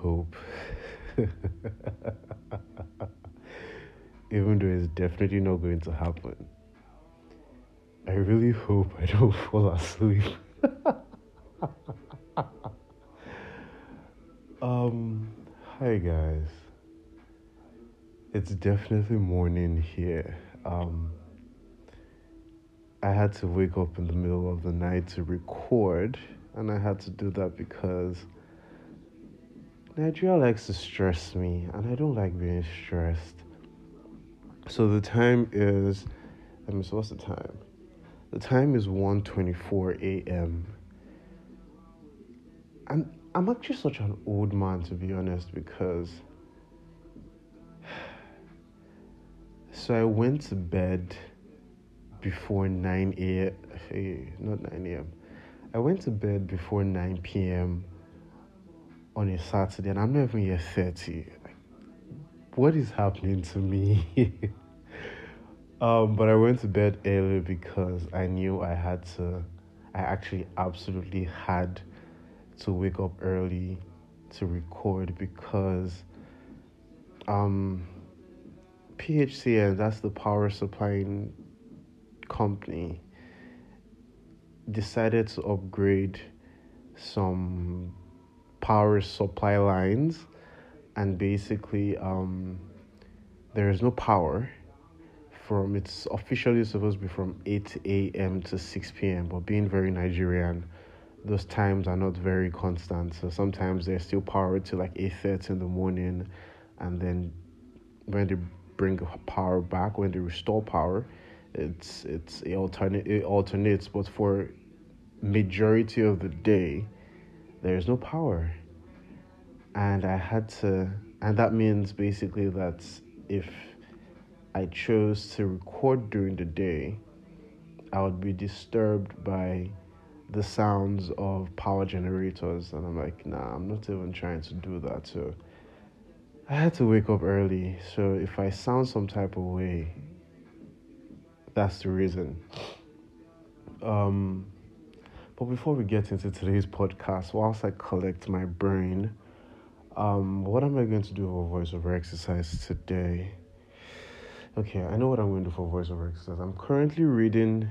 Hope, even though it's definitely not going to happen, I really hope I don't fall asleep. um, hi guys. It's definitely morning here. Um, I had to wake up in the middle of the night to record, and I had to do that because Nigeria likes to stress me, and I don't like being stressed. So the time is, let me see, what's the time? The time is 1.24 a.m. And I'm actually such an old man, to be honest, because... So I went to bed before 9 a.m. Not 9 a.m. I went to bed before 9 p.m on a Saturday and I'm not even yet 30. Like, what is happening to me? um, but I went to bed early because I knew I had to, I actually absolutely had to wake up early to record because um, PHCN, that's the power supplying company, decided to upgrade some power supply lines, and basically, um, there is no power from it's officially supposed to be from 8 a.m. to 6 p.m. But being very Nigerian, those times are not very constant. So sometimes there's still power to like 8:30 in the morning, and then when they bring power back, when they restore power, it's it's it alternate it alternates. But for majority of the day, there's no power. And I had to, and that means basically that if I chose to record during the day, I would be disturbed by the sounds of power generators. And I'm like, nah, I'm not even trying to do that. So I had to wake up early. So if I sound some type of way, that's the reason. Um, but before we get into today's podcast, whilst I collect my brain, um, what am I going to do for voiceover exercise today? Okay, I know what I'm going to do for voiceover exercise. I'm currently reading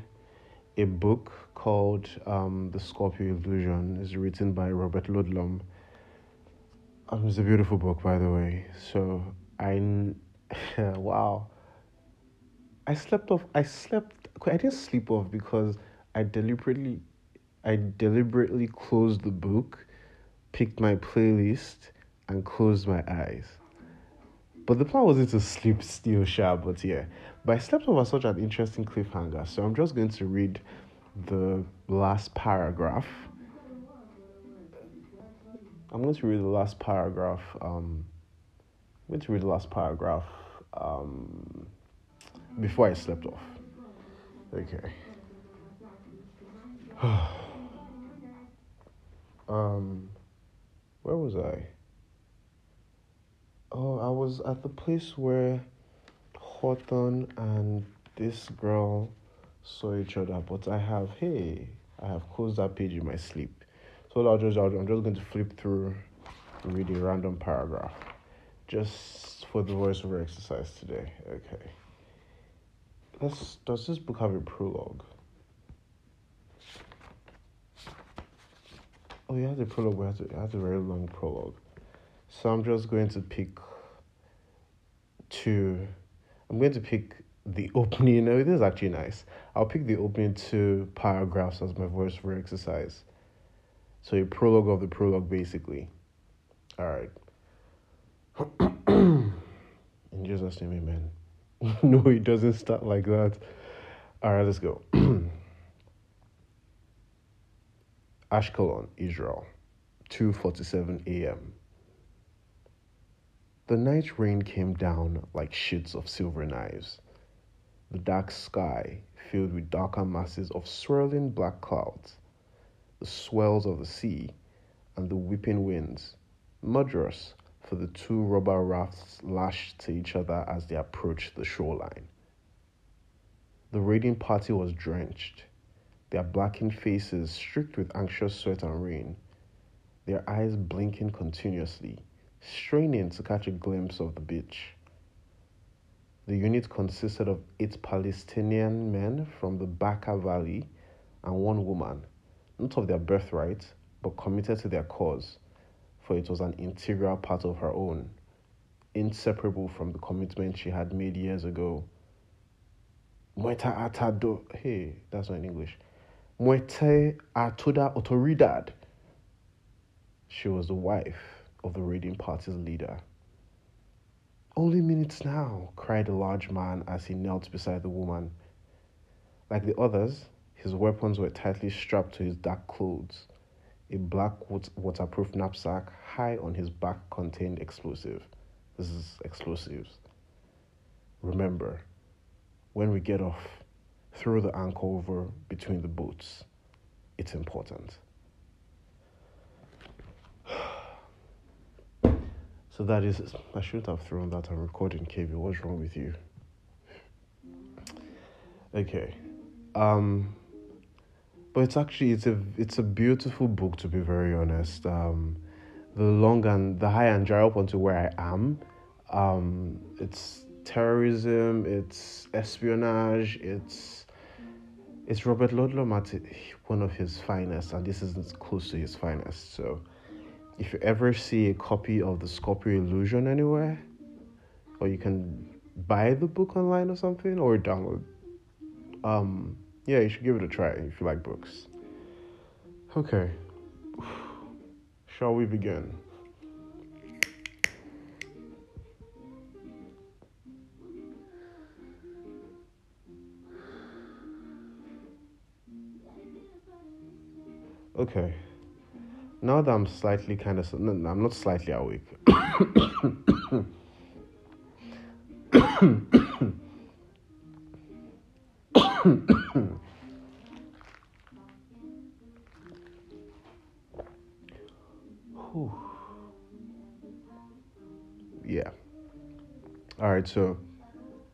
a book called um, The Scorpio Illusion. It's written by Robert Ludlum. Um, it's a beautiful book, by the way. So I, wow, I slept off. I slept. I didn't sleep off because I deliberately I deliberately closed the book, picked my playlist, and closed my eyes. But the plan wasn't to sleep still, sharp, but yeah. But I slept over such an interesting cliffhanger, so I'm just going to read the last paragraph. I'm going to read the last paragraph. Um, I'm going to read the last paragraph um, before I slept off. Okay. um, where was I? Oh, I was at the place where Hawthorne and this girl saw each other, but I have, hey, I have closed that page in my sleep. So I'll just, I'll, I'm just going to flip through, read a random paragraph, just for the voiceover exercise today. Okay. Let's, does this book have a prologue? Oh, yeah, the prologue has a, it has a very long prologue. So I'm just going to pick two. I'm going to pick the opening. No, this is actually nice. I'll pick the opening two paragraphs as my voice for exercise. So a prologue of the prologue, basically. All right. In Jesus' name, amen. no, it doesn't start like that. All right, let's go. Ashkelon, Israel, 2:47 a.m. The night rain came down like sheets of silver knives. The dark sky filled with darker masses of swirling black clouds, the swells of the sea, and the whipping winds, murderous for the two rubber rafts lashed to each other as they approached the shoreline. The raiding party was drenched their blackened faces streaked with anxious sweat and rain. their eyes blinking continuously, straining to catch a glimpse of the beach. The unit consisted of eight Palestinian men from the Bekaa Valley and one woman, not of their birthright, but committed to their cause, for it was an integral part of her own, inseparable from the commitment she had made years ago. Muerte atado. Hey, that's not in English. Muerte a toda autoridad. She was the wife of the raiding party's leader. Only minutes now, cried the large man as he knelt beside the woman. Like the others, his weapons were tightly strapped to his dark clothes. A black waterproof knapsack high on his back contained explosive. This is explosives. Remember, when we get off, throw the anchor over between the boats. It's important. So that is, I should have thrown that on recording, KV. What's wrong with you? Okay, um, but it's actually it's a it's a beautiful book to be very honest. Um, the long and the high and dry up onto where I am. Um, it's terrorism, it's espionage, it's it's Robert Ludlum at one of his finest, and this isn't close to his finest. So if you ever see a copy of the Scorpio Illusion anywhere, or you can buy the book online or something, or download, um, yeah, you should give it a try if you like books. Okay, shall we begin? Okay. Now that I'm slightly kind of, no, I'm not slightly awake. yeah. All right, so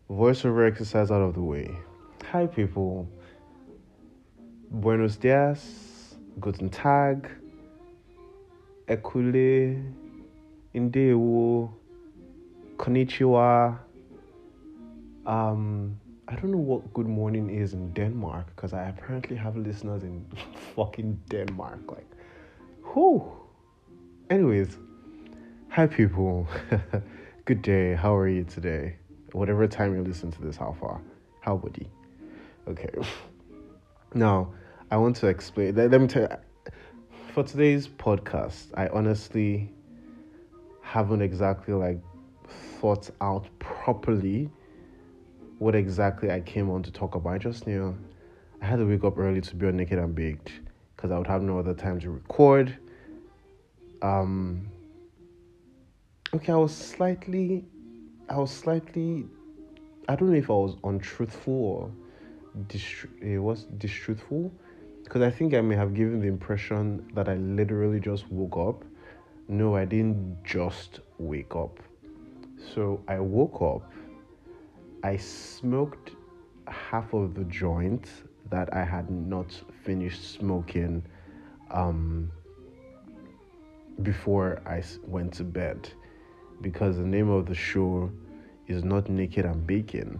voiceover exercise out of the way. Hi, people. Buenos dias. Guten Tag. Ekule, Indewo, Konnichiwa. Um, I don't know what good morning is in Denmark because I apparently have listeners in fucking Denmark. Like, who? Anyways, hi people. good day. How are you today? Whatever time you listen to this, how far? How buddy? Okay. now, I want to explain. Let, let me tell you for today's podcast, I honestly haven't exactly like thought out properly what exactly I came on to talk about. I just knew I had to wake up early to be on Naked and Baked because I would have no other time to record. Um, okay, I was slightly, I was slightly, I don't know if I was untruthful or it was distruthful because I think I may have given the impression that I literally just woke up. No, I didn't just wake up. So I woke up, I smoked half of the joint that I had not finished smoking um, before I went to bed because the name of the show is not Naked and Baking,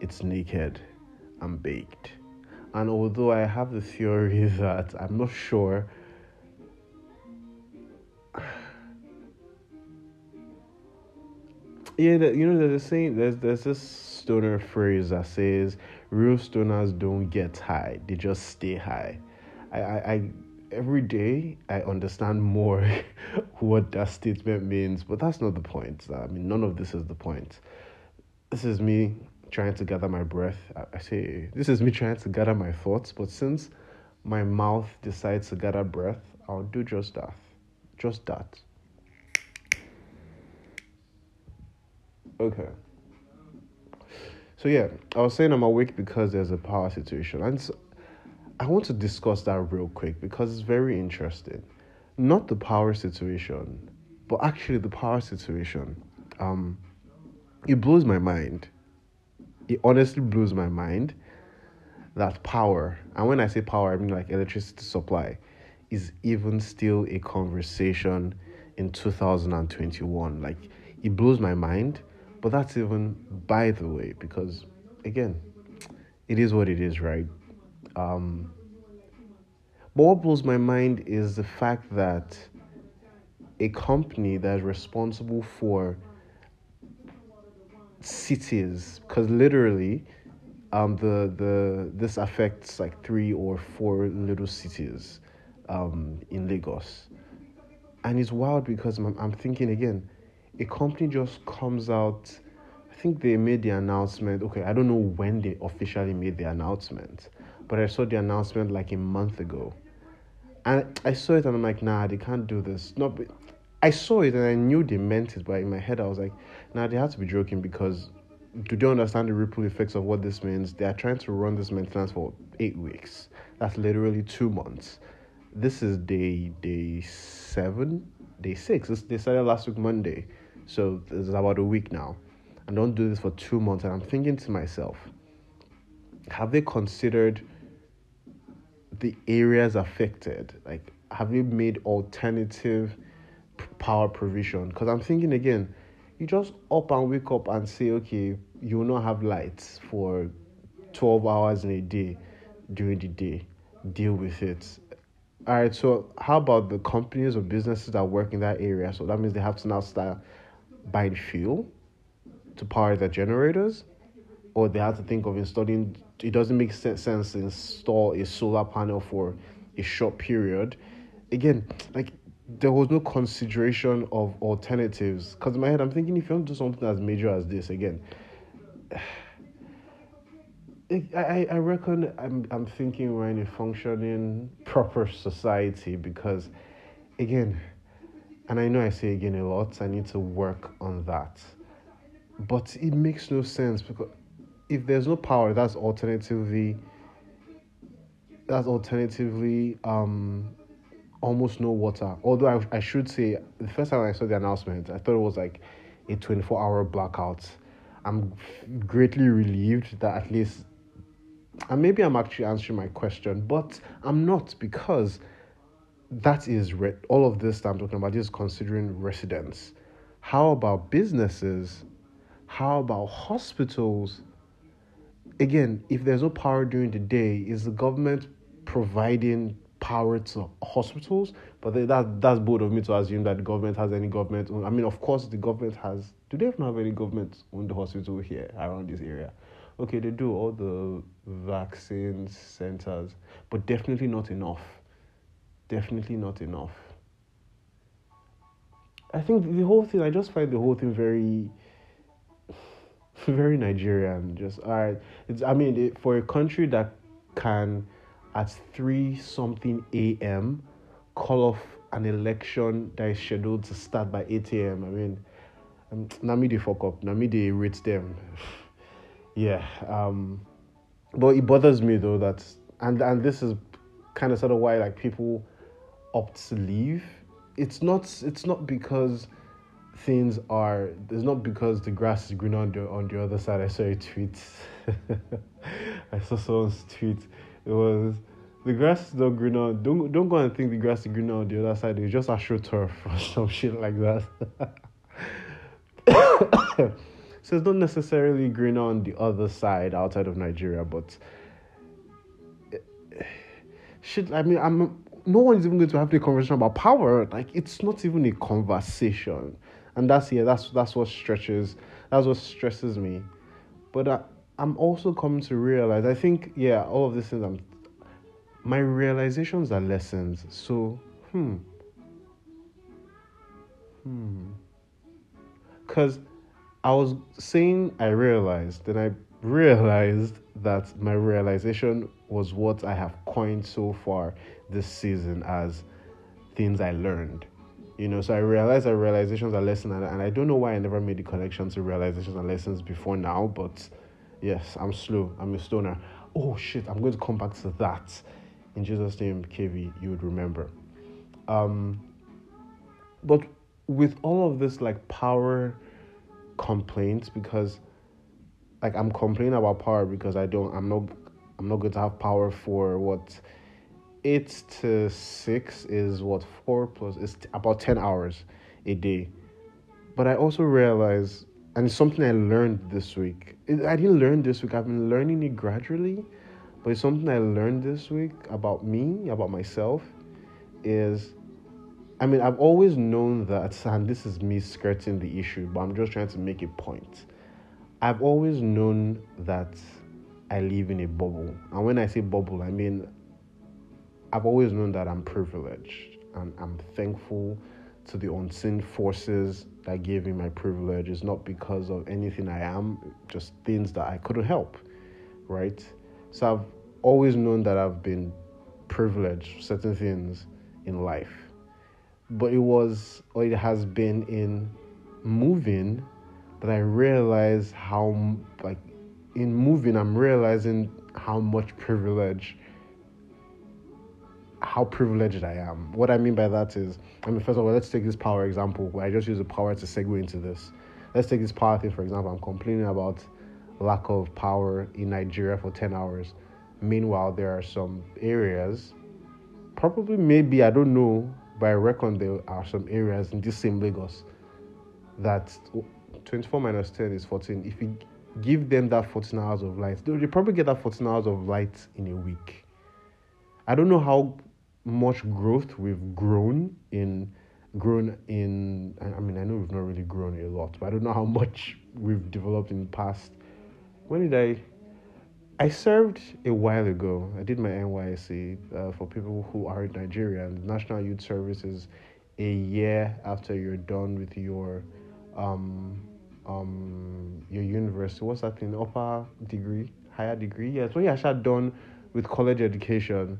it's Naked and Baked. And although I have the theory that I'm not sure, yeah, you know, there's a saying, there's there's this stoner phrase that says, "Real stoners don't get high; they just stay high." I, I, I every day I understand more what that statement means, but that's not the point. I mean, none of this is the point. This is me trying to gather my breath. I say this is me trying to gather my thoughts, but since my mouth decides to gather breath, I'll do just that. Just that. Okay. So yeah, I was saying I'm awake because there's a power situation, and so I want to discuss that real quick because it's very interesting. Not the power situation, but actually the power situation. Um, it blows my mind it honestly blows my mind that power, and when I say power, I mean like electricity supply, is even still a conversation in 2021. Like, it blows my mind, but that's even by the way, because again, it is what it is, right? Um, but what blows my mind is the fact that a company that is responsible for cities, because literally, um, the the this affects like three or four little cities, um, in Lagos, and it's wild because I'm, I'm thinking again, a company just comes out. I think they made the announcement. Okay, I don't know when they officially made the announcement, but I saw the announcement like a month ago and I saw it and I'm like, nah, they can't do this. No, but I saw it and I knew they meant it, but in my head I was like, nah, they have to be joking because do they understand the ripple effects of what this means? They are trying to run this maintenance for eight weeks. That's literally two months. This is day day seven, day six. They started last week Monday, so it's about a week now. And don't do this for two months. And I'm thinking to myself, have they considered? the areas affected? Like, have you made alternative power provision? Because I'm thinking again, you just up and wake up and say, okay, you will not have lights for 12 hours in a day during the day. Deal with it. All right, so how about the companies or businesses that work in that area? So that means they have to now start buying fuel to power their generators, or they have to think of installing it doesn't make sense to install a solar panel for a short period. Again, like there was no consideration of alternatives. Because in my head, I'm thinking if you want to do something as major as this, again, I, I reckon I'm, I'm thinking we're in a functioning, proper society because, again, and I know I say again a lot, I need to work on that. But it makes no sense because if there's no power, that's alternatively that's alternatively um almost no water. Although I, I should say the first time I saw the announcement, I thought it was like a 24 hour blackout. I'm greatly relieved that at least and maybe I'm actually answering my question, but I'm not because that is re- all of this that I'm talking about is considering residents. How about businesses? How about hospitals? again, if there's no power during the day, is the government providing power to hospitals? But that that's bold of me to assume that the government has any government. I mean, of course, the government has. Do they even have any government owned hospital here around this area? Okay, they do all the vaccine centers, but definitely not enough. Definitely not enough. I think the whole thing. I just find the whole thing very very Nigerian. Just all right. It's I mean it, for a country that can at three something a.m. call off an election that is scheduled to start by eight a.m. I mean, um, they fuck up. Nami they rate them. yeah. Um, but it bothers me though that and and this is kind of sort of why like people opt to leave. It's not. It's not because things are it's not because the grass is greener on the on the other side. I saw a tweet. I saw someone's tweet. It was the grass is not greener. Don't don't go and think the grass is greener on the other side. It's just astroturf or some shit like that. so it's not necessarily greener on the other side outside of Nigeria, but shit. I mean, I'm no one's even going to have the conversation about power. Like it's not even a conversation and that's yeah that's that's what stretches that's what stresses me but I, i'm also coming to realize i think yeah all of these things i'm my realizations are lessons. So hmm. Hmm. Because i was saying i realized then i realized that my realization was what i have coined so far this season as things i learned. You know, so I realized that realizations are lessons, and, and I don't know why I never made the connection to realizations and lessons before now, but yes, I'm slow. I'm a stoner. Oh shit, I'm going to come back to that. In Jesus' name, KV, you would remember. Um, but with all of this, like power complaints, because like I'm complaining about power because I don't, I'm not, I'm not going to have power for what eight to six is what four plus is about ten hours a day. But I also realize, and it's something I learned this week. I didn't learn this week. I've been learning it gradually, but it's something I learned this week about me, about myself. Is, I mean, I've always known that, and this is me skirting the issue, but I'm just trying to make a point. I've always known that I live in a bubble, and when I say bubble, I mean I've always known that I'm privileged and I'm thankful to the unseen forces that gave me my privilege. It's not because of anything I am, just things that I couldn't help, right? So I've always known that I've been privileged certain things in life. But it was, or it has been in moving that I realized how, like, in moving, I'm realizing how much privilege how privileged I am. What I mean by that is, I mean, first of all, let's take this power example. Where I just use the power to segue into this. Let's take this power thing, for example. I'm complaining about lack of power in Nigeria for 10 hours. Meanwhile, there are some areas, probably, maybe, I don't know, but I reckon there are some areas in this same Lagos that 24 minus 10 is 14. If you give them that 14 hours of light, they probably get that 14 hours of light in a week. I don't know how much growth we've grown in grown in I mean I know we've not really grown a lot, but I don't know how much we've developed in the past. When did I I served a while ago. I did my NYSC uh, for people who are in Nigeria. And National Youth Service is a year after you're done with your um, um, your university. What's that thing? Upper degree, higher degree. Yes, when you're actually done with college education,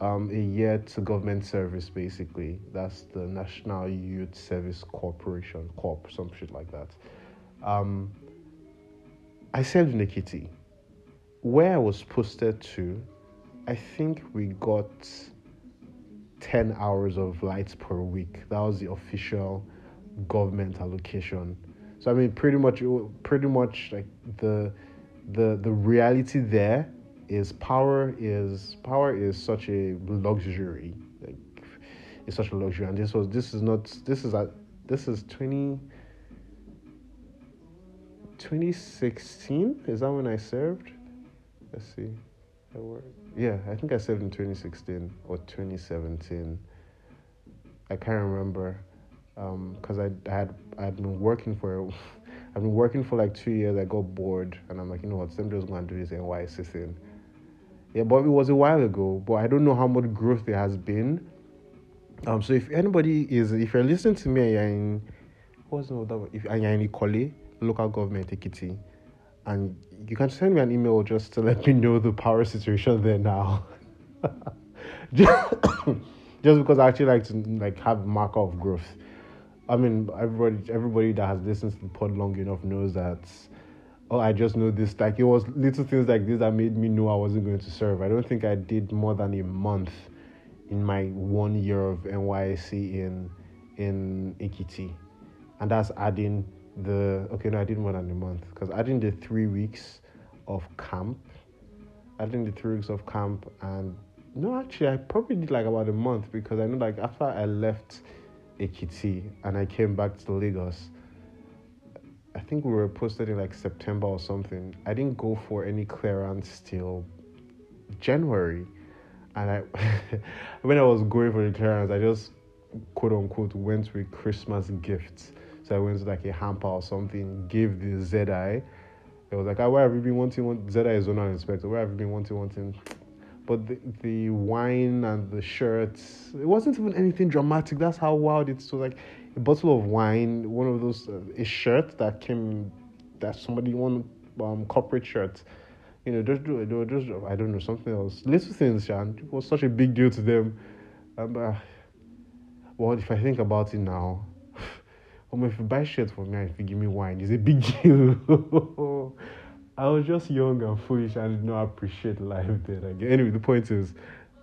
um, a year to government service, basically. That's the National Youth Service Corporation, Corp, some shit like that. Um, I served in Ekiti. Where I was posted to, I think we got 10 hours of lights per week. That was the official government allocation. So I mean, pretty much, pretty much like the the the reality there is power is power is such a luxury like it's such a luxury. And this was this is not this is at this is 20 2016 is that when i served? Let's see. Yeah i think i served in 2016 or 2017 i can't remember. Because um, I, I had i had been working for I've been working for like two years. I got bored, and I'm like, you know what? I'm just to do this NYSC thing. Yeah, but it was a while ago. But I don't know how much growth there has been. Um, so if anybody is, if you're listening to me and you're in, what's the other? If and you're in Ikole, local government Ekiti, and you can send me an email just to let me know the power situation there now. just, just because I actually like to like have marker of growth. I mean, everybody everybody that has listened to the pod long enough knows that oh, I just know this. Like it was little things like this that made me know I wasn't going to serve. I don't think I did more than a month in my one year of NYSC in in Ekiti, and that's adding the okay. No, I did more than a month because adding the three weeks of camp, adding the three weeks of camp, and no, actually, I probably did like about a month because I know like after I left Ekiti and I came back to Lagos I think we were posted in like September or something. I didn't go for any clearance till January. And I when I was going for the clearance, I just quote unquote went with Christmas gifts. So I went to like a hamper or something, gave the ZI. It was like, ah, oh, where have you been wanting? Want? ZI is zonal inspector. Where have you been wanting? Wanting? But the, the wine and the shirts, it wasn't even anything dramatic. That's how wild it was. Like a bottle of wine, one of those, uh, a shirt that came, that somebody won, um, corporate shirt. You know, just do it, just I don't know something else. Little things, and it was such a big deal to them. Um, uh, well, if I think about it now, um, if you buy shirts for me if you give me wine, it's a big deal. I was just young and foolish and did not appreciate life then. Anyway, the point is,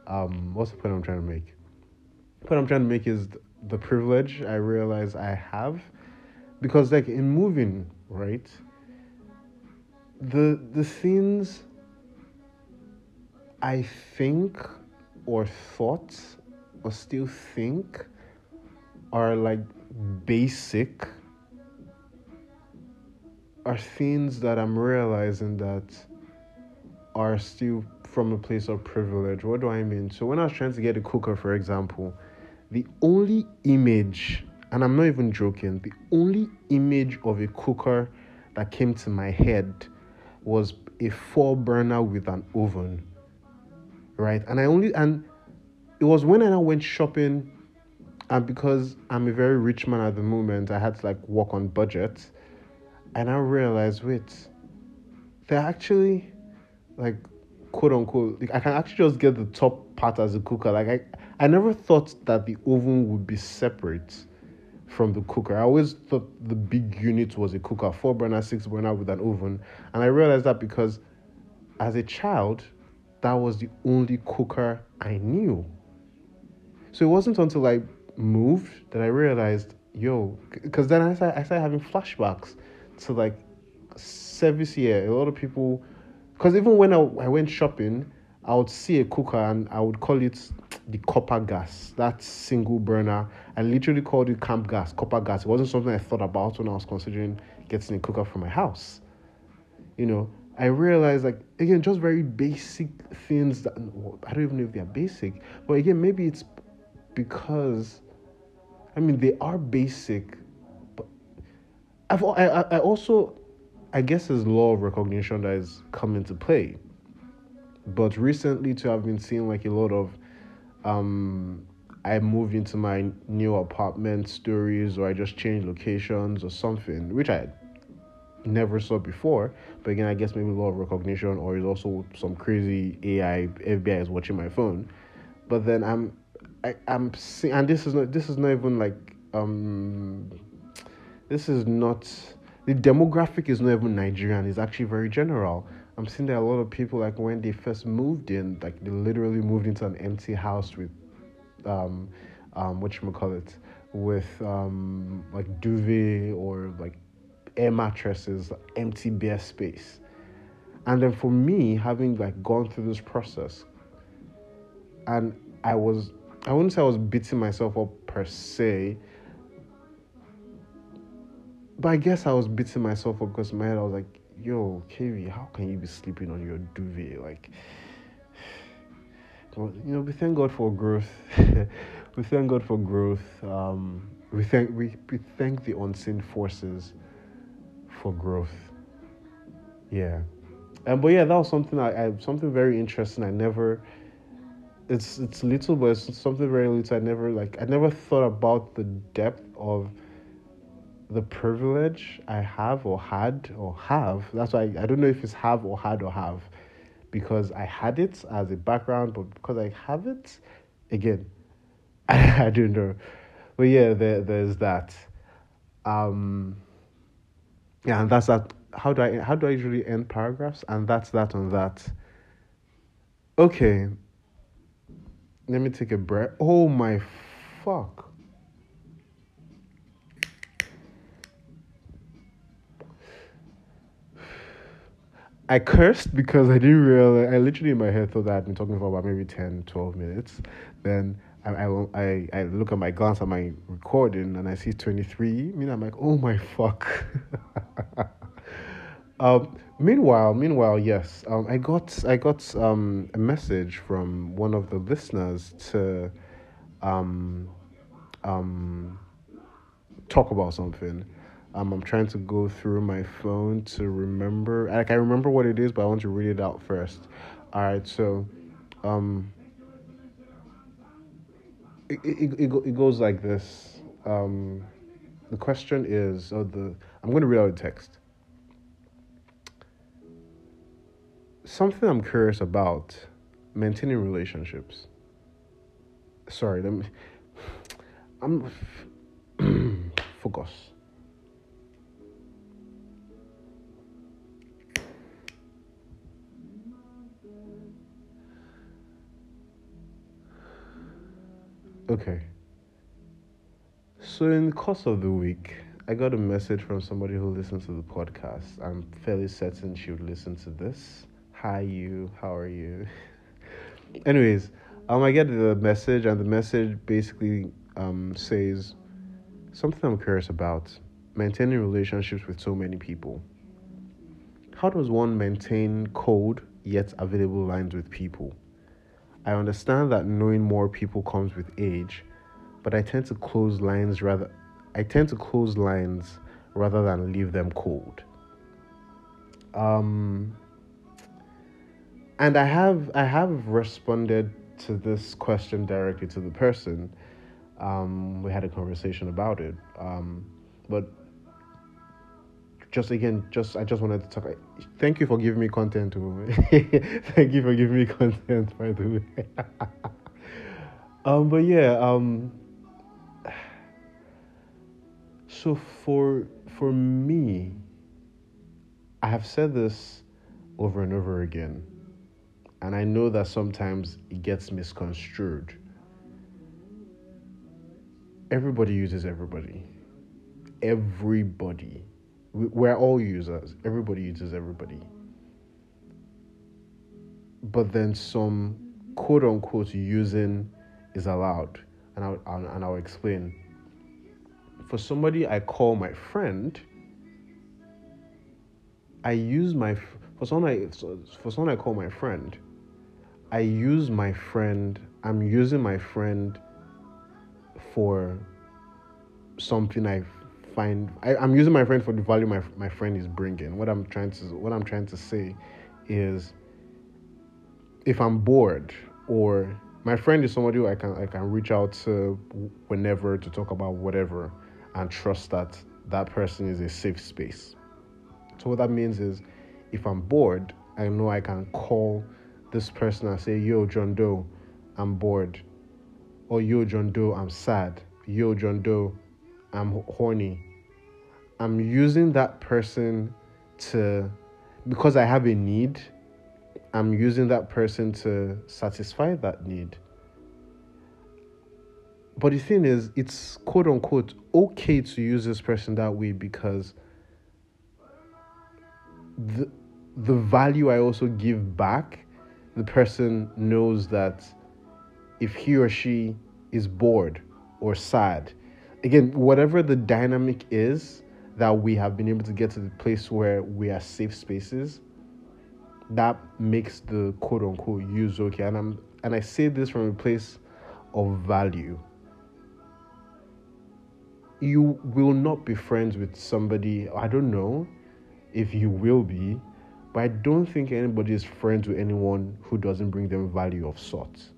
um, what's the point I'm trying to make? The point I'm trying to make is the privilege I realize I have because like in moving, right? The the things I think or thought or still think are like basic are things that I'm realizing that are still from a place of privilege. What do I mean? So when I was trying to get a cooker, for example, the only image, and I'm not even joking, the only image of a cooker that came to my head was a four burner with an oven. Right? And I only and it was when I went shopping and because I'm a very rich man at the moment, I had to like work on budget. And I realized, wait, they're actually like quote unquote like, I can actually just get the top part as a cooker. Like I I never thought that the oven would be separate from the cooker. I always thought the big unit was a cooker, four burner, six burner with an oven. And I realized that because as a child, that was the only cooker I knew. So it wasn't until I moved that I realized, yo, because then I started, I started having flashbacks to like service year. A lot of people, because even when I, I went shopping, I would see a cooker and I would call it the copper gas, that single burner. I literally called it camp gas, copper gas. It wasn't something I thought about when I was considering getting a cooker for my house. You know, I realized like again, just very basic things that I don't even know if they're basic, but again, maybe it's because I mean they are basic, but I've I, I also I guess there's law of recognition that has come into play. But recently to have been seeing like a lot of um I moved into my new apartment stories or I just changed locations or something, which I never saw before. But again, I guess maybe a lot of recognition or is also some crazy AI FBI is watching my phone. But then I'm I, I'm seeing, and this is not this is not even like um this is not the demographic is not even Nigerian. It's actually very general. I'm seeing that a lot of people like when they first moved in, like they literally moved into an empty house with um um what you call it with um like duvet or like air mattresses, empty bare space. And then for me, having like gone through this process, and I was I wouldn't say I was beating myself up per se, but I guess I was beating myself up because in my head I was like, yo, KV, how can you be sleeping on your duvet? Like, you know, we thank God for growth. we thank God for growth. Um, we thank we, we thank the unseen forces for growth. Yeah, and but yeah, that was something I, I something very interesting. I never it's it's little, but it's something very little. I never like I never thought about the depth of the privilege I have or had or have. That's why I, I don't know if it's have or had or have, because I had it as a background, but because I have it, again, I, I don't know. But yeah, there there's that. Um. Yeah, and that's that. How do I how do I usually end paragraphs? And that's that on that. Okay, let me take a breath. Oh my fuck. I cursed because I didn't realize. I literally in my head thought that I'd been talking for about maybe 10, 12 minutes. Then I, I, I, look at my glance at my recording and I see 23. I mean, I'm like, oh my fuck. um, Meanwhile, meanwhile, yes, um, I got I got um, a message from one of the listeners to um, um, talk about something. Um, I'm trying to go through my phone to remember. Like I remember what it is, but I want to read it out first. All right, so um, it, it, it, it goes like this. Um, the question is, oh, the I'm going to read out the text. something I'm curious about maintaining relationships. Sorry, let me. I'm focus. Okay. So in the course of the week, I got a message from somebody who listens to the podcast. I'm fairly certain she would listen to this. Hi, you. How are you? Anyways, Um, I get the message, and the message basically um says something I'm curious about: maintaining relationships with so many people. How does one maintain cold yet available lines with people? I understand that knowing more people comes with age, but I tend to close lines rather I tend to close lines rather than leave them cold. Um and I have I have responded to this question directly to the person. Um, we had a conversation about it. Um, but just again, just I just wanted to talk. Thank you for giving me content. thank you for giving me content. By the way. um, but yeah. Um. So for for me, I have said this over and over again, and I know that sometimes it gets misconstrued. Everybody uses everybody. Everybody we're all users. Everybody uses everybody. But then some quote unquote using is allowed, and I'll, and I'll explain. For somebody I call my friend, I use my for someone I for someone I call my friend. I use my friend. I'm using my friend for something I find I, am using my friend for the value my my friend is bringing. What I'm trying to what I'm trying to say is if I'm bored or my friend is somebody who I can I can reach out to whenever to talk about whatever and trust that that person is a safe space. So what that means is if I'm bored, I know I can call this person and say, "Yo, John Doe, I'm bored." Or "Yo, John Doe, I'm sad." "Yo, John Doe, I'm horny. I'm using that person to, because I have a need, I'm using that person to satisfy that need. But the thing is, it's quote unquote okay to use this person that way because the, the value I also give back, the person knows that if he or she is bored or sad, again, whatever the dynamic is that we have been able to get to the place where we are safe spaces, that makes the quote unquote use okay. And I'm and I say this from a place of value. You will not be friends with somebody, I don't know if you will be, but I don't think anybody is friends with anyone who doesn't bring them value of sorts.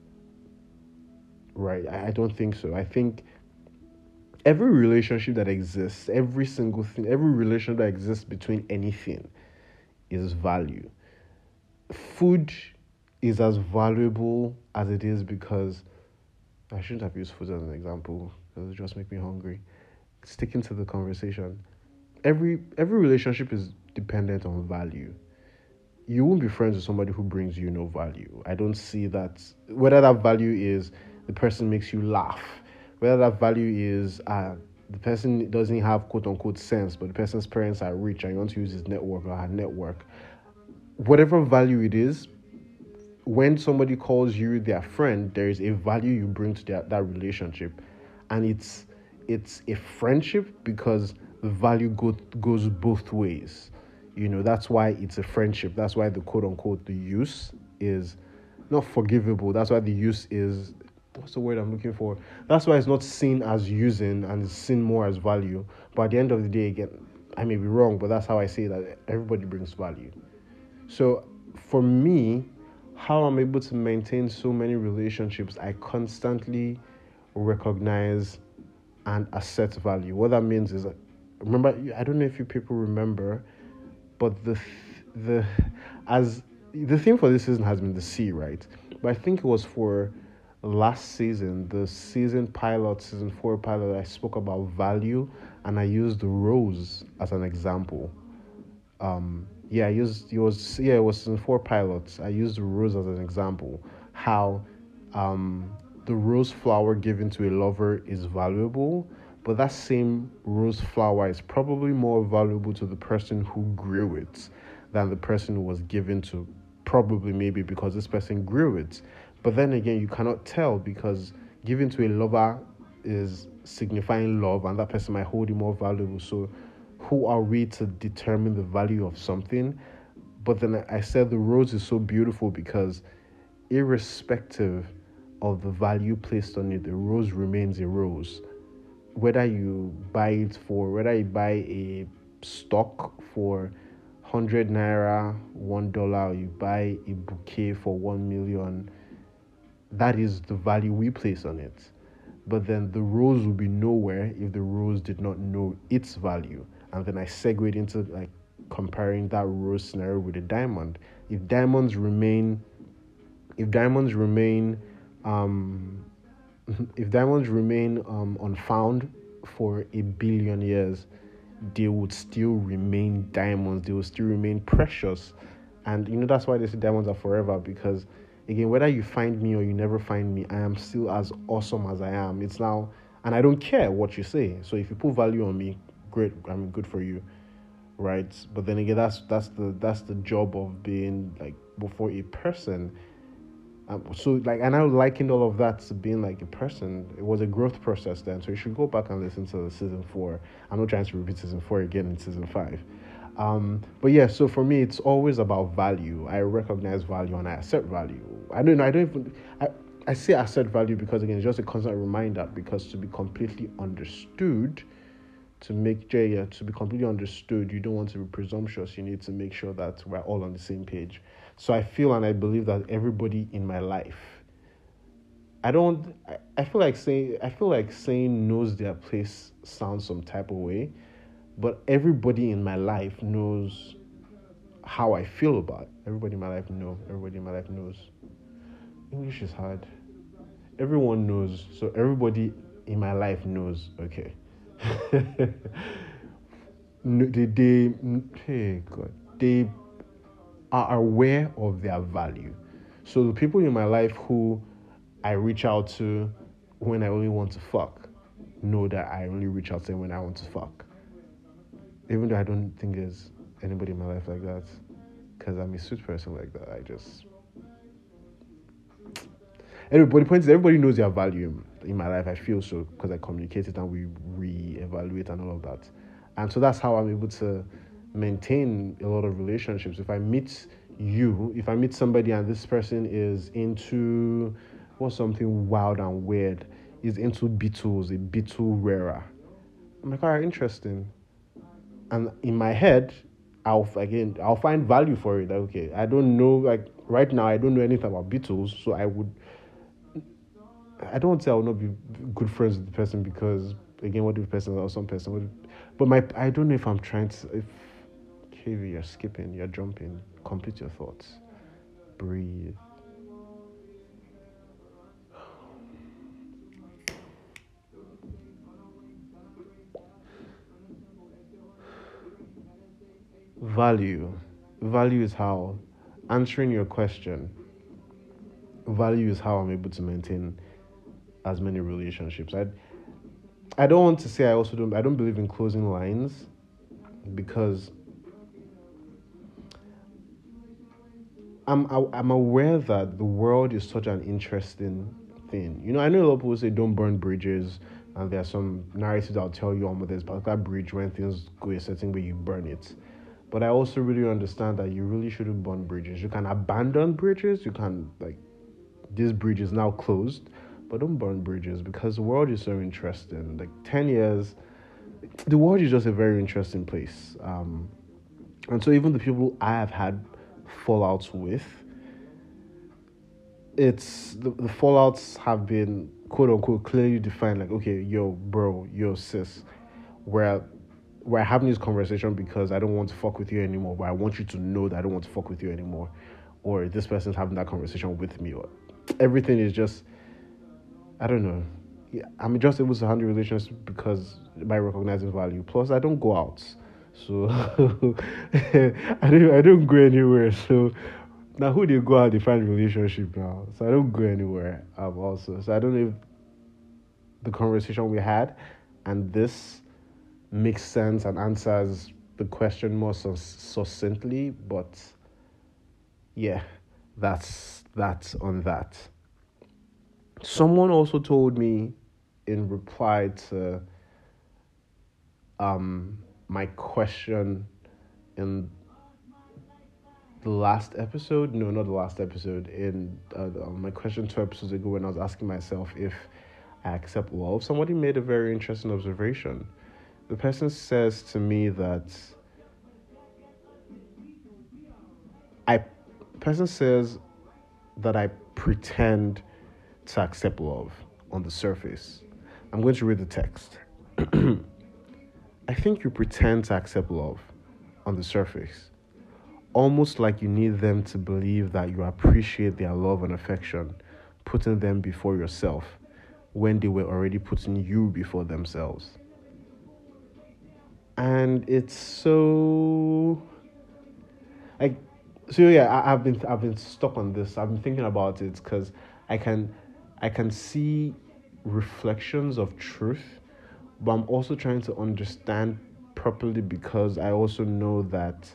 Right? I don't think so. I think every relationship that exists, every single thing, every relation that exists between anything is value. Food is as valuable as it is because I shouldn't have used food as an example because it just make me hungry. Sticking to the conversation, every every relationship is dependent on value. You won't be friends with somebody who brings you no value. I don't see that whether that value is the person makes you laugh whether that value is uh, the person doesn't have quote unquote sense, but the person's parents are rich and you want to use his network or her network, whatever value it is, when somebody calls you their friend, there is a value you bring to that, that relationship. And it's it's a friendship because the value go, goes both ways. You know, that's why it's a friendship. That's why the quote unquote the use is not forgivable. That's why the use is what's the word I'm looking for? That's why it's not seen as using and it's seen more as value. But at the end of the day, again, I may be wrong, but that's how I say that everybody brings value. So for me, how I'm able to maintain so many relationships, I constantly recognize and assert value. What that means is, remember, I don't know if you people remember, but the the as the theme for this season has been the sea, right? But I think it was for last season, the season pilot, season four pilot, I spoke about value and I used rose as an example. Um, yeah, I used it was yeah, it was season four pilots. I used rose as an example. How um, the rose flower given to a lover is valuable, but that same rose flower is probably more valuable to the person who grew it than the person who was given to probably maybe because this person grew it But then again, you cannot tell because giving to a lover is signifying love, and that person might hold you more valuable. So, who are we to determine the value of something? But then I said the rose is so beautiful because, irrespective of the value placed on it, the rose remains a rose. Whether you buy it for, whether you buy a stock for 100 naira, one dollar, you buy a bouquet for 1 million, that is the value we place on it. But then the rose would be nowhere if the rose did not know its value. And then I segued into like comparing that rose scenario with a diamond. If diamonds remain, if diamonds remain, um, if diamonds remain um, unfound for a billion years, they would still remain diamonds. They would still remain precious, and you know that's why they say diamonds are forever because again, whether you find me or you never find me, I am still as awesome as I am. It's now, and I don't care what you say. So if you put value on me, great. I mean, good for you, right? But then again, that's that's the that's the job of being like before a person. Um, so like, and I likened all of that to being like a person. It was a growth process then. So you should go back and listen to season four. I'm not trying to repeat season four again in season five. Um, but yeah, so for me, it's always about value. I recognize value and I accept value. I don't. I don't even. I, I say accept value because again, it's just a constant reminder. Because to be completely understood, to make Jaya to be completely understood, you don't want to be presumptuous. You need to make sure that we're all on the same page. So I feel and I believe that everybody in my life. I don't. I, I feel like saying. I feel like saying knows their place sounds some type of way but everybody in my life knows how I feel about it. Everybody in my life knows. Everybody in my life knows. English is hard. Everyone knows. So everybody in my life knows. Okay. they, they, hey God, they are aware of their value. So the people in my life who I reach out to when I only want to fuck know that I only reach out to them when I want to fuck even though I don't think there's anybody in my life like that, because I'm a sweet person like that. I just everybody points. Everybody knows their value in my life. I feel so because I communicate it and we re-evaluate and all of that, and so that's how I'm able to maintain a lot of relationships. If I meet you, if I meet somebody and this person is into what's something wild and weird, is into Beatles, a Beatle rarer. I'm like, all right, interesting and in my head I'll again I'll find value for it. Okay, I don't know like right now I don't know anything about Beatles, so I would I don't say I will not be good friends with the person because again, what if the person or some person would but my I don't know if I'm trying to if KV you're skipping, you're jumping, complete your thoughts. Breathe. Value. Value is how answering your question value is how i'm able to maintain as many relationships. I i don't want to say i also don't i don't believe in closing lines because i'm i'm aware that the world is such an interesting thing. You know i know a lot of people say don't burn bridges and there are some narratives i'll tell you on there's particular bridge when things go a certain way you burn it but I also really understand that you really shouldn't burn bridges. You can abandon bridges. You can like this bridge is now closed, but don't burn bridges because the world is so interesting. Like ten years, the world is just a very interesting place. Um, and so even the people I have had fallouts with, it's the, the fallouts have been quote unquote clearly defined. Like okay, yo, bro, yo, sis, where we're having this conversation because I don't want to fuck with you anymore, but I want you to know that I don't want to fuck with you anymore. Or this person's having that conversation with me, or everything is just I don't know. I'm just able to handle relations because by recognizing value. Plus I don't go out. So I don't I don't go anywhere. So now who do you go out to find relationship now? So I don't go anywhere um also. So I don't know if the conversation we had and this makes sense and answers the question more succinctly, but yeah, that's that's on that. someone also told me in reply to um my question in the last episode no not the last episode in uh, my question two episodes ago when i was asking myself if i accept love somebody made a very interesting observation the person says to me that i person says that i pretend to accept love on the surface i'm going to read the text i think you pretend to accept love on the surface almost like you need them to believe that you appreciate their love and affection, putting them before yourself when they were already putting you before themselves. And it's so like so yeah, I, have been I've been stuck on this. I've been thinking about it because I can I can see reflections of truth, but I'm also trying to understand properly because I also know that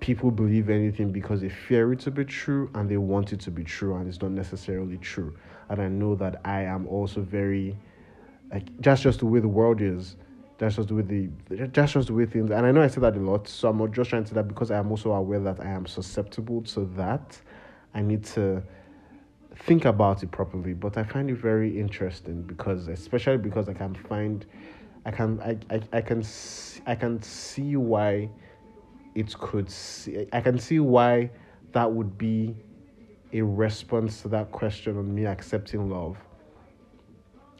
people believe anything because they fear it to be true and they want it to be true and it's not necessarily true and i know that i am also very like that's just the way the world is that's just way the that's just the things and i know i say that a lot so i'm just trying to say that because i am also aware that i am susceptible to that i need to think about it properly but i find it very interesting because especially because i can find i can i i, I can i can see why it could see, I can see why that would be a response to that question on me accepting love.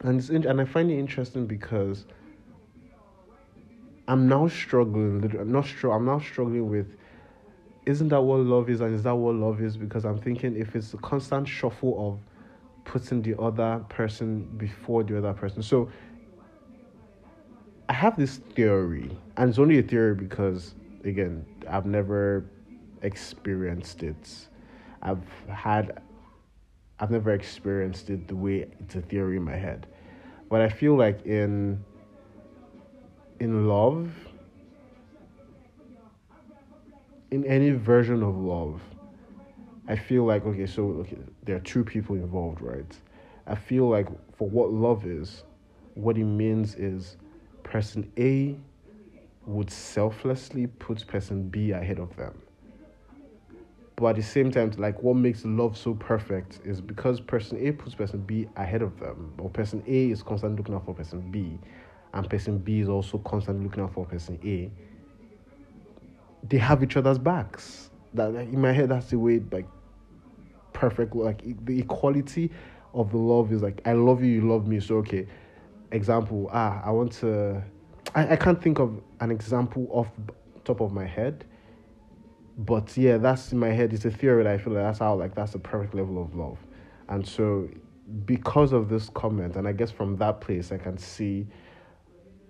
And it's and I find it interesting because I'm now struggling. I'm not sure. I'm now struggling with. Isn't that what love is? And is that what love is? Because I'm thinking if it's a constant shuffle of putting the other person before the other person. So I have this theory, and it's only a theory because again, I've never experienced it. I've had, I've never experienced it the way it's a theory in my head. But I feel like in, in love, in any version of love, I feel like okay, so okay, there are two people involved, right? I feel like for what love is, what it means is person A would selflessly put person B ahead of them. But at the same time, like what makes love so perfect is because person A puts person B ahead of them, or person A is constantly looking out for person B, and person B is also constantly looking out for person A. They have each other's backs. That like, in my head, that's the way like perfect. Like the equality of the love is like I love you, you love me. So okay, example. Ah, I want to I, I can't think of an example off top of my head. But yeah, that's in my head. It's a theory that I feel like that's how like that's the perfect level of love. And so because of this comment, and I guess from that place I can see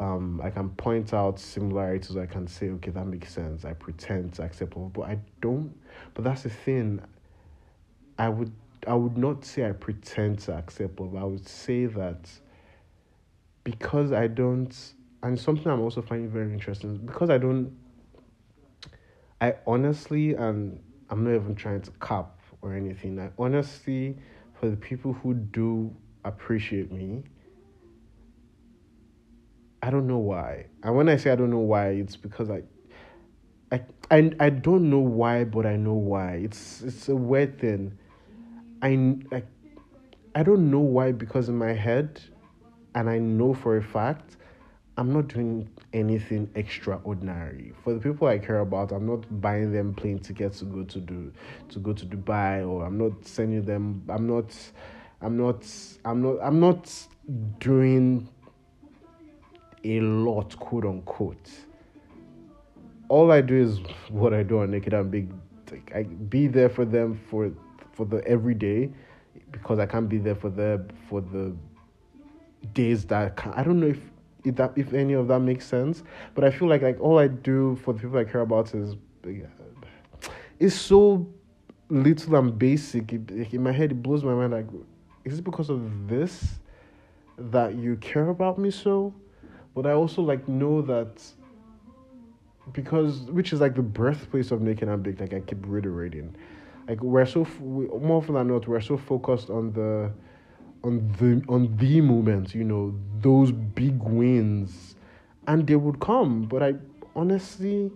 um, I can point out similarities. I can say, okay, that makes sense. I pretend to accept but I don't. But that's the thing. I would I would not say I pretend to accept love. I would say that because I don't and something I'm also finding very interesting because I don't. I honestly, and I'm not even trying to cap or anything. I honestly, for the people who do appreciate me, I don't know why. And when I say I don't know why, it's because I, I, I, I don't know why, but I know why. It's it's a weird thing. I, I, I don't know why because in my head, and I know for a fact I'm not doing anything extraordinary. For the people I care about, I'm not buying them plane tickets to go to do to go to Dubai or I'm not sending them I'm not I'm not I'm not I'm not doing a lot quote unquote. All I do is what I do on Naked and Baked I be there for them for for the everyday because I can't be there for the for the days that I, I don't know if if that if any of that makes sense. But I feel like like all I do for the people I care about is is so little and basic. in my head, it blows my mind. Like, is it because of this that you care about me so? But I also like know that because which is like the birthplace of Naked and Baked. Like I keep reiterating, like we're so more often than not we're so focused on the on the on the moment, you know, those big wins, and they would come. But I honestly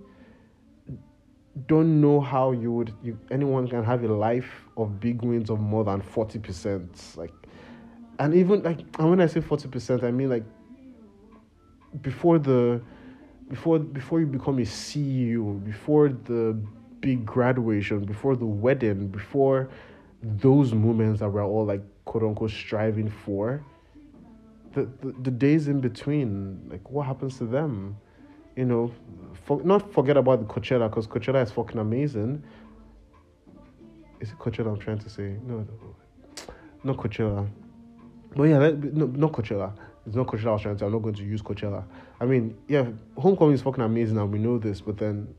don't know how you would you, anyone can have a life of big wins of more than forty percent. Like, and even like, and when I say forty percent, I mean like before the before before you become a CEO, before the big graduation, before the wedding, before those moments that we're all like quote unquote striving for, the, the, the days in between, like what happens to them? You know, for, not forget about the Coachella because Coachella is fucking amazing. Is it Coachella I'm trying to say? No, no, not Coachella. But yeah, no, not Coachella. It's not Coachella I was trying to. I'm not going to use Coachella. I mean, yeah, Homecoming is fucking amazing and we know this, but then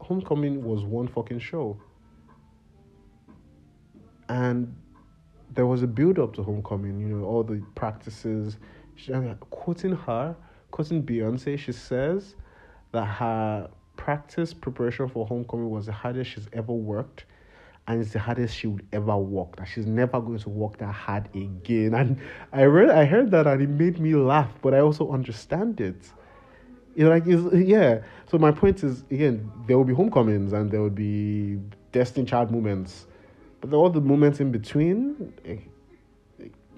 Homecoming was one fucking show. And there was a build up to Homecoming, you know, all the practices. She, I quoting her, quoting Beyonce, she says that her practice preparation for Homecoming was the hardest she's ever worked and it's the hardest she would ever work. That she's never going to work that hard again. And I read, I heard that, and it made me laugh. But I also understand it. Know, like, it's, yeah. So my point is, again, there will be homecomings and there will be Destiny Child moments, but all the moments in between,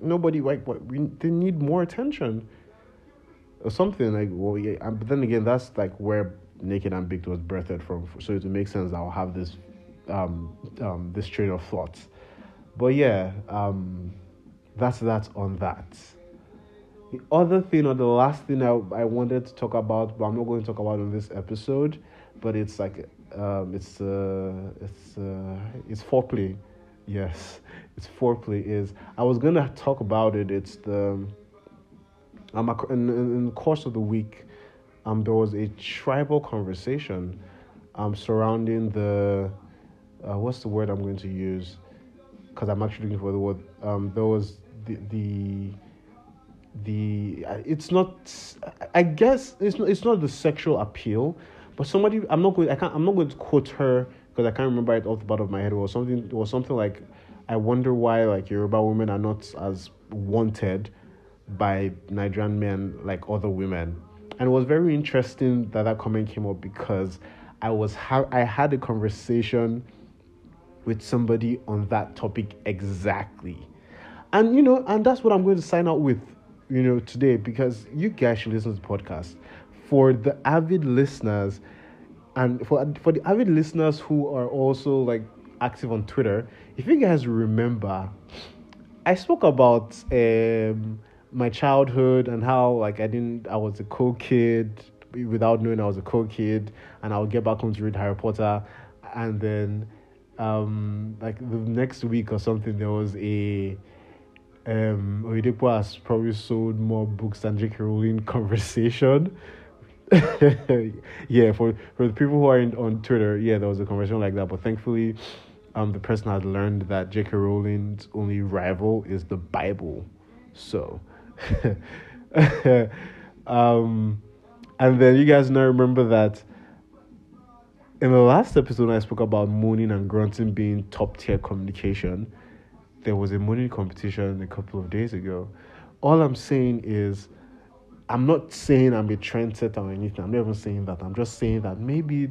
nobody like what we they need more attention or something like. Well, yeah. But then again, that's like where Naked and Baked was birthed from. So it makes sense. I'll have this um, um, this train of thought. But yeah, um, that's that on that. The other thing, or the last thing I, I wanted to talk about, but I'm not going to talk about in this episode, but it's like um, it's uh, it's uh, it's foreplay. Yes, it's foreplay. Is I was gonna talk about it. It's the um in, in the course of the week, um there was a tribal conversation, um surrounding the uh, what's the word I'm going to use? Because I'm actually looking for the word. Um, there was the the the uh, it's not. I guess it's not. It's not the sexual appeal, but somebody. I'm not going. I can't. I'm not going to quote her because I can't remember it off the bottom of my head. Was something. Was something like, I wonder why like Yoruba women are not as wanted by Nigerian men like other women. And it was very interesting that that comment came up because I was ha- I had a conversation with somebody on that topic exactly. And you know, and that's what I'm going to sign out with, you know, today because you guys should listen to the podcast. For the avid listeners, and for for the avid listeners who are also like active on Twitter, if you guys remember, I spoke about um, my childhood and how like I didn't I was a cool kid without knowing I was a cool kid, and I would get back home to read Harry Potter, and then um like the next week or something there was a um Oyedepo has probably sold more books than J.K. Rowling conversation. yeah, for for the people who are in, on Twitter, yeah, there was a conversation like that. But thankfully, um, the person had learned that J.K. Rowling's only rival is the Bible. So, um, and then you guys now remember that in the last episode, I spoke about moaning and grunting being top tier communication. There was a moaning competition a couple of days ago. All I'm saying is, I'm not saying I'm a trendsetter or anything. I'm not even saying that. I'm just saying that maybe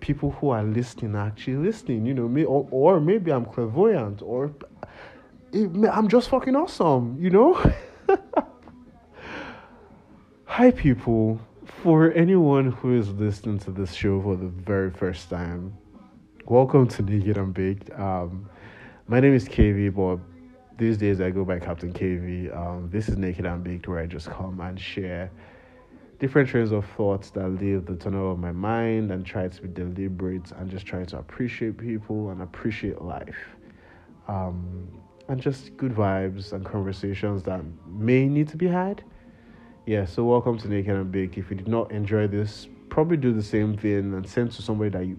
people who are listening are actually listening, you know, me or, or maybe I'm clairvoyant or I'm just fucking awesome, you know? Hi, people for anyone who is listening to this show for the very first time, welcome to Naked and Baked. Um, my name is KV, but these days I go by Captain KV. Um, this is Naked and Baked, where I just come and share different trains of thoughts that leave the tunnel of my mind and try to be deliberate and just try to appreciate people and appreciate life. Um, and just good vibes and conversations that may need to be had yeah, so welcome to Naked and Bake. If you did not enjoy this, probably do the same thing and send to somebody that you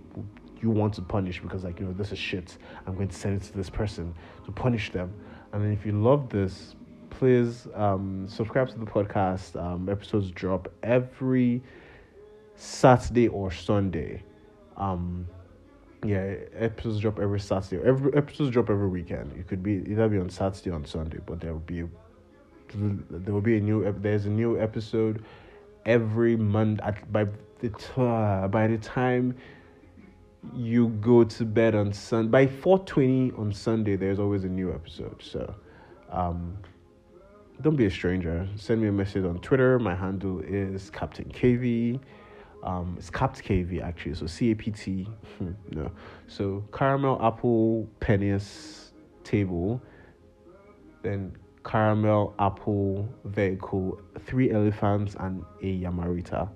you want to punish because like you know this is shit. I'm going to send it to this person to punish them. And then if you love this, please um, subscribe to the podcast. Um, episodes drop every Saturday or Sunday. Um, yeah, episodes drop every Saturday. Every episodes drop every weekend. It could be either be on Saturday or on Sunday, but there will be there will be a new there's a new episode every month at by the uh, by the time you go to bed on Sun by 4:20 on Sunday there's always a new episode. So um don't be a stranger. Send me a message on Twitter. My handle is Captain KV. Um, it's Capt KV actually, so C A P T. no, so caramel apple pennies table, then caramel apple vehicle, three elephants and a Yamarita.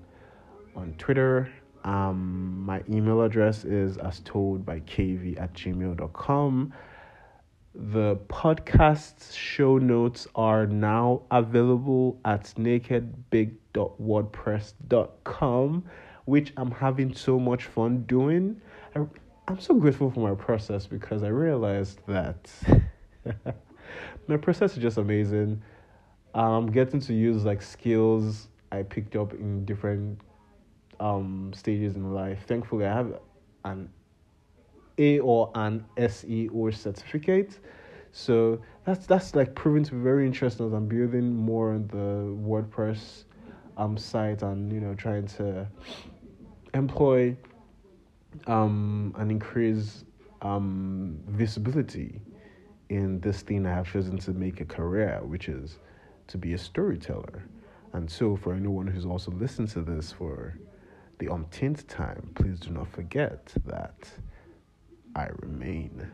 On Twitter, um, my email address is as told by kv at gmail.com. The podcast show notes are now available at nakedbaked.wordpress.com, which I'm having so much fun doing. I, I'm so grateful for my process because I realized that my process is just amazing. I'm getting to use like skills I picked up in different um stages in life. Thankfully, I have an a or an SEO certificate. So that's that's like proving to be very interesting as I'm building more on the WordPress um site and you know trying to employ um and increase um visibility in this thing I have chosen to make a career, which is to be a storyteller. And so for anyone who's also listened to this for the umpteenth time, please do not forget that I remain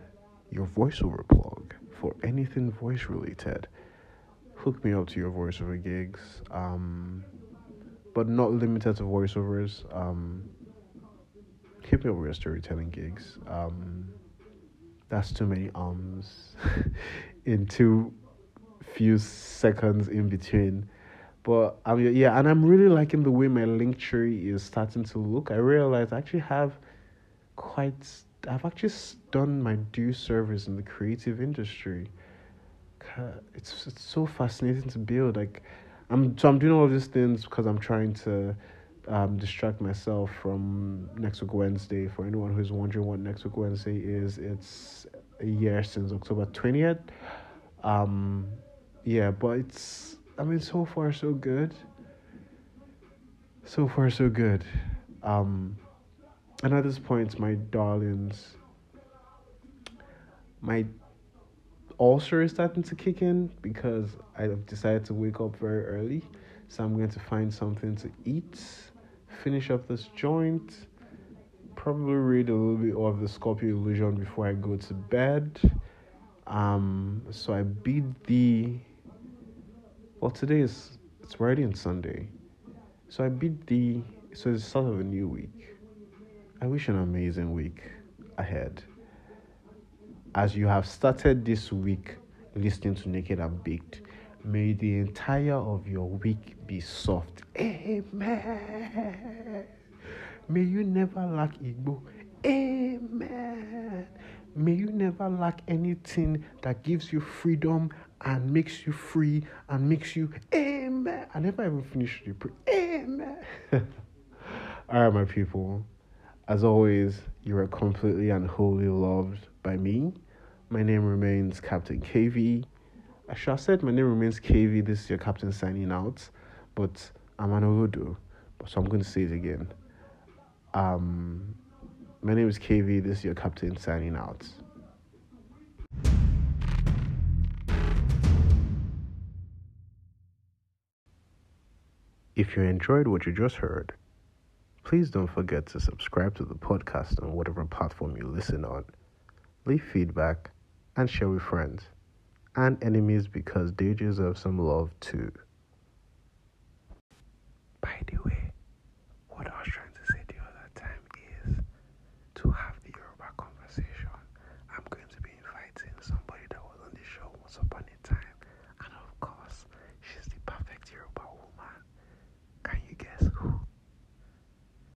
your voiceover plug for anything voice related. Hook me up to your voiceover gigs, um, but not limited to voiceovers. Um, hit me up with your storytelling gigs. Um, that's too many ums in too few seconds in between. But I'm um, yeah, and I'm really liking the way my link tree is starting to look. I realize I actually have quite I've actually done my due service in the creative industry. It's it's so fascinating to build. Like, I'm so I'm doing all these things because I'm trying to um, distract myself from next week Wednesday. For anyone who's wondering what next week Wednesday is, it's a year since October twentieth. Um, yeah, but it's I mean so far so good. So far so good. Um, and at this point, my darlings, my ulcer is starting to kick in because I've decided to wake up very early. So I'm going to find something to eat, finish up this joint, probably read a little bit of the Scorpio Illusion before I go to bed. Um, so I beat the. Well, today is it's Friday and Sunday, so I beat the. So it's the start of a new week. I wish an amazing week ahead. As you have started this week listening to Naked and Baked, may the entire of your week be soft. Amen. May you never lack Igbo. Amen. May you never lack anything that gives you freedom and makes you free and makes you Amen. I never even finished the prayer. Amen. All right, my people. As always, you are completely and wholly loved by me. My name remains Captain KV. I should have said my name remains KV. This is your captain signing out, but I'm an Odo, so I'm going to say it again. Um, my name is KV. This is your captain signing out. If you enjoyed what you just heard, Please don't forget to subscribe to the podcast on whatever platform you listen on. Leave feedback and share with friends and enemies because they deserve some love too. By the way, what are